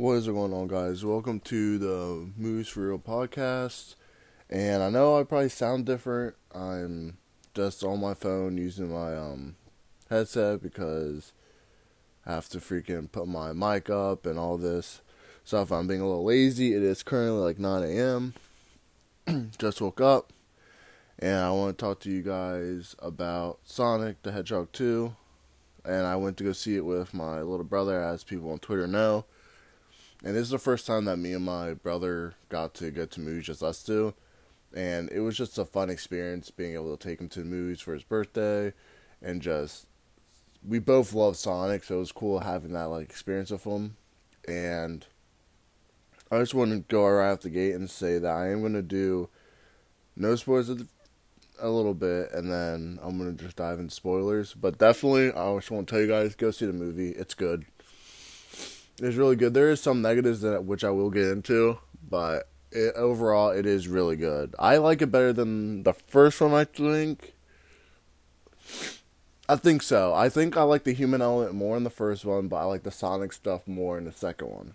What is going on, guys? Welcome to the Moves for Real podcast. And I know I probably sound different. I'm just on my phone using my um headset because I have to freaking put my mic up and all this stuff. I'm being a little lazy. It is currently like 9 a.m. just woke up. And I want to talk to you guys about Sonic the Hedgehog 2. And I went to go see it with my little brother, as people on Twitter know. And this is the first time that me and my brother got to go to movies, just us two. And it was just a fun experience being able to take him to the movies for his birthday. And just, we both love Sonic, so it was cool having that like experience with him. And I just want to go right off the gate and say that I am going to do no spoilers a little bit, and then I'm going to just dive into spoilers. But definitely, I just want to tell you guys go see the movie. It's good is really good. There is some negatives that which I will get into, but it, overall it is really good. I like it better than the first one. I think. I think so. I think I like the human element more in the first one, but I like the Sonic stuff more in the second one.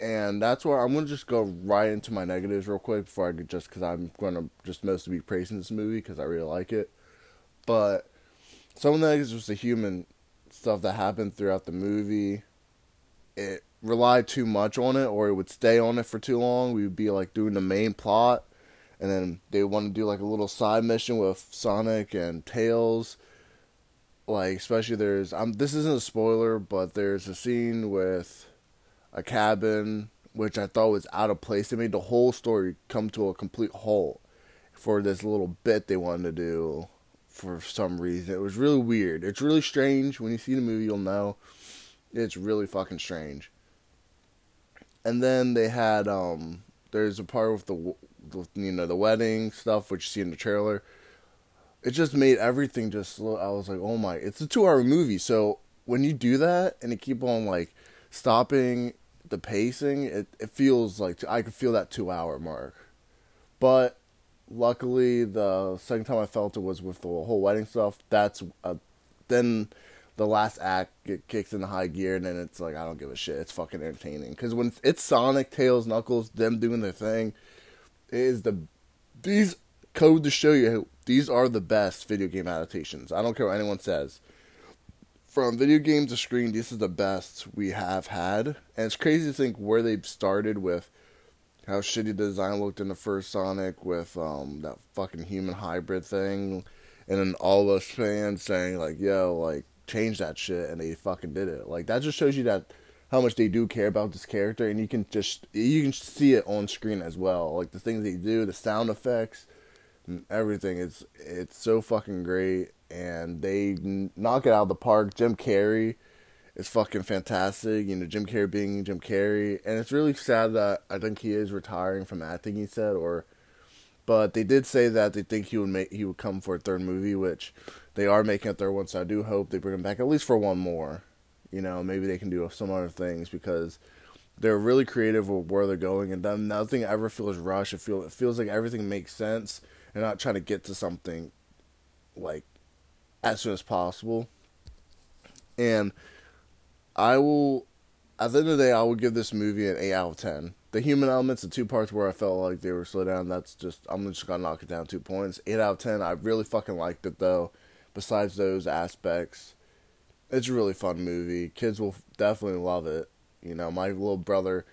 And that's where I'm gonna just go right into my negatives real quick before I get just because I'm gonna just mostly be praising this movie because I really like it. But some of the negatives was the human stuff that happened throughout the movie it relied too much on it or it would stay on it for too long. We would be like doing the main plot and then they want to do like a little side mission with Sonic and Tails. Like especially there's um this isn't a spoiler, but there's a scene with a cabin which I thought was out of place. It made the whole story come to a complete halt for this little bit they wanted to do for some reason. It was really weird. It's really strange. When you see the movie, you'll know. It's really fucking strange. And then they had um there's a part with the, with, you know the wedding stuff which you see in the trailer. It just made everything just I was like, "Oh my, it's a 2-hour movie." So when you do that and you keep on like stopping the pacing, it it feels like I could feel that 2-hour mark. But luckily the second time I felt it was with the whole wedding stuff. That's a, then the last act it kicks into high gear, and then it's like I don't give a shit. It's fucking entertaining because when it's Sonic, Tails, Knuckles, them doing their thing, is the these code to show you these are the best video game adaptations. I don't care what anyone says. From video games to screen, this is the best we have had, and it's crazy to think where they started with how shitty the design looked in the first Sonic with um, that fucking human hybrid thing, and then all those fans saying like, "Yo, like change that shit and they fucking did it. Like that just shows you that how much they do care about this character and you can just you can see it on screen as well. Like the things they do, the sound effects, everything it's it's so fucking great and they knock it out of the park. Jim Carrey is fucking fantastic. You know, Jim Carrey being Jim Carrey, and it's really sad that I think he is retiring from acting. He said, or, but they did say that they think he would make he would come for a third movie, which they are making a third one, so I do hope they bring him back at least for one more. You know, maybe they can do some other things because they're really creative with where they're going, and nothing ever feels rushed. It feels it feels like everything makes sense, and not trying to get to something like as soon as possible. And I will, at the end of the day, I will give this movie an eight out of ten. The human elements, the two parts where I felt like they were slowed down, that's just I'm just gonna knock it down two points. Eight out of ten. I really fucking liked it though besides those aspects, it's a really fun movie. Kids will definitely love it. You know, my little brother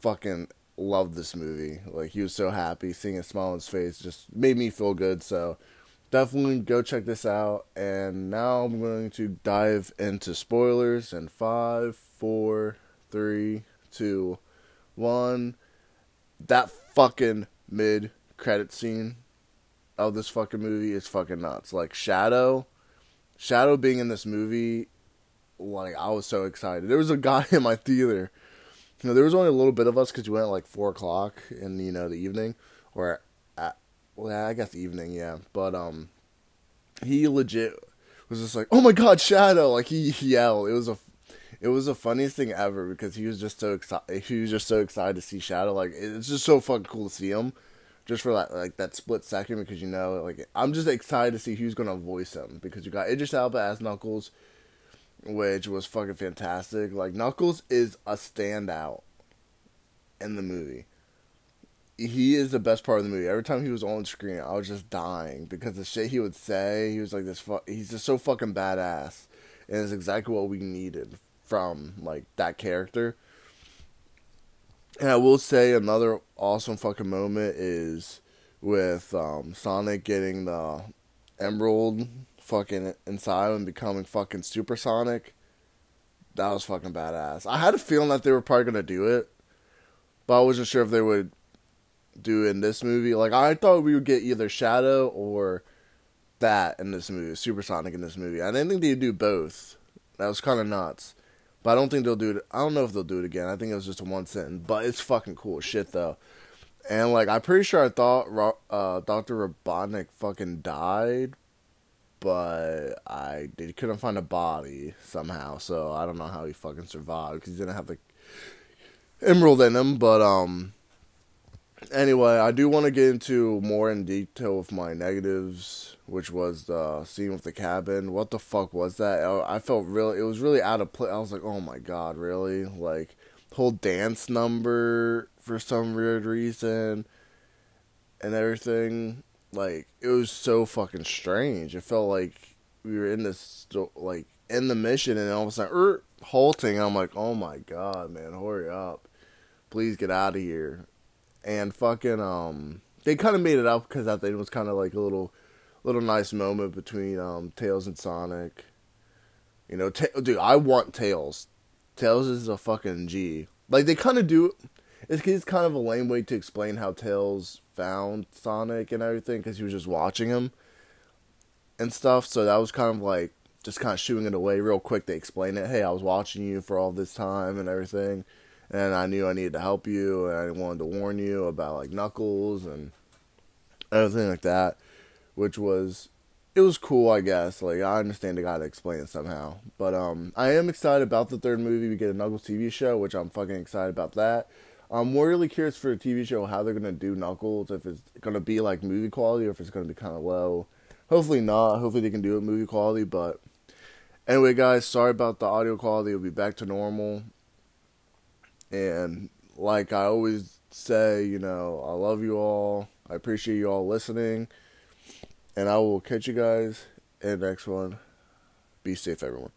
fucking loved this movie. Like he was so happy, seeing a smile on his face just made me feel good. So definitely go check this out. And now I'm going to dive into spoilers in five, four, three, two, one. That fucking mid credit scene of this fucking movie is fucking nuts. Like Shadow, Shadow being in this movie, like I was so excited. There was a guy in my theater. You know, there was only a little bit of us because we went at like four o'clock in you know the evening, or at well, I guess evening, yeah. But um, he legit was just like, "Oh my god, Shadow!" Like he, he yelled. It was a, it was the funniest thing ever because he was just so excited. He was just so excited to see Shadow. Like it's just so fucking cool to see him just for that like that split second because you know like I'm just excited to see who's gonna voice him because you got Idris Elba as Knuckles, which was fucking fantastic. Like Knuckles is a standout in the movie. He is the best part of the movie. Every time he was on screen, I was just dying because the shit he would say. He was like this. Fu- he's just so fucking badass, and it's exactly what we needed from like that character. And I will say another awesome fucking moment is with um, Sonic getting the Emerald fucking inside and becoming fucking supersonic. That was fucking badass. I had a feeling that they were probably gonna do it, but I wasn't sure if they would do in this movie. Like I thought we would get either Shadow or that in this movie, Supersonic in this movie. I didn't think they'd do both. That was kind of nuts. But I don't think they'll do it. I don't know if they'll do it again. I think it was just a one sentence, but it's fucking cool shit though. And like I'm pretty sure I thought uh, Doctor Robotnik fucking died, but I couldn't find a body somehow. So I don't know how he fucking survived because he didn't have the emerald in him. But um, anyway, I do want to get into more in detail with my negatives, which was the scene with the cabin. What the fuck was that? I felt really, it was really out of place. I was like, oh my god, really? Like whole dance number for some weird reason and everything. Like it was so fucking strange. It felt like we were in this like in the mission, and all of a sudden, er, halting. I'm like, oh my god, man, hurry up, please get out of here. And fucking um, they kind of made it up because I think it was kind of like a little, little nice moment between um Tails and Sonic. You know, ta- dude, I want Tails. Tails is a fucking G. Like they kind of do. It's, it's kind of a lame way to explain how Tails found Sonic and everything because he was just watching him and stuff. So that was kind of like just kind of shooing it away real quick. They explain it. Hey, I was watching you for all this time and everything, and I knew I needed to help you, and I wanted to warn you about like Knuckles and everything like that, which was it was cool, I guess. Like I understand I gotta explain it somehow, but um, I am excited about the third movie. We get a Knuckles TV show, which I'm fucking excited about that. I'm more really curious for a TV show how they're gonna do Knuckles. If it's gonna be like movie quality or if it's gonna be kind of low. Hopefully not. Hopefully they can do it movie quality. But anyway, guys, sorry about the audio quality. It'll be back to normal. And like I always say, you know, I love you all. I appreciate you all listening. And I will catch you guys in the next one. Be safe, everyone.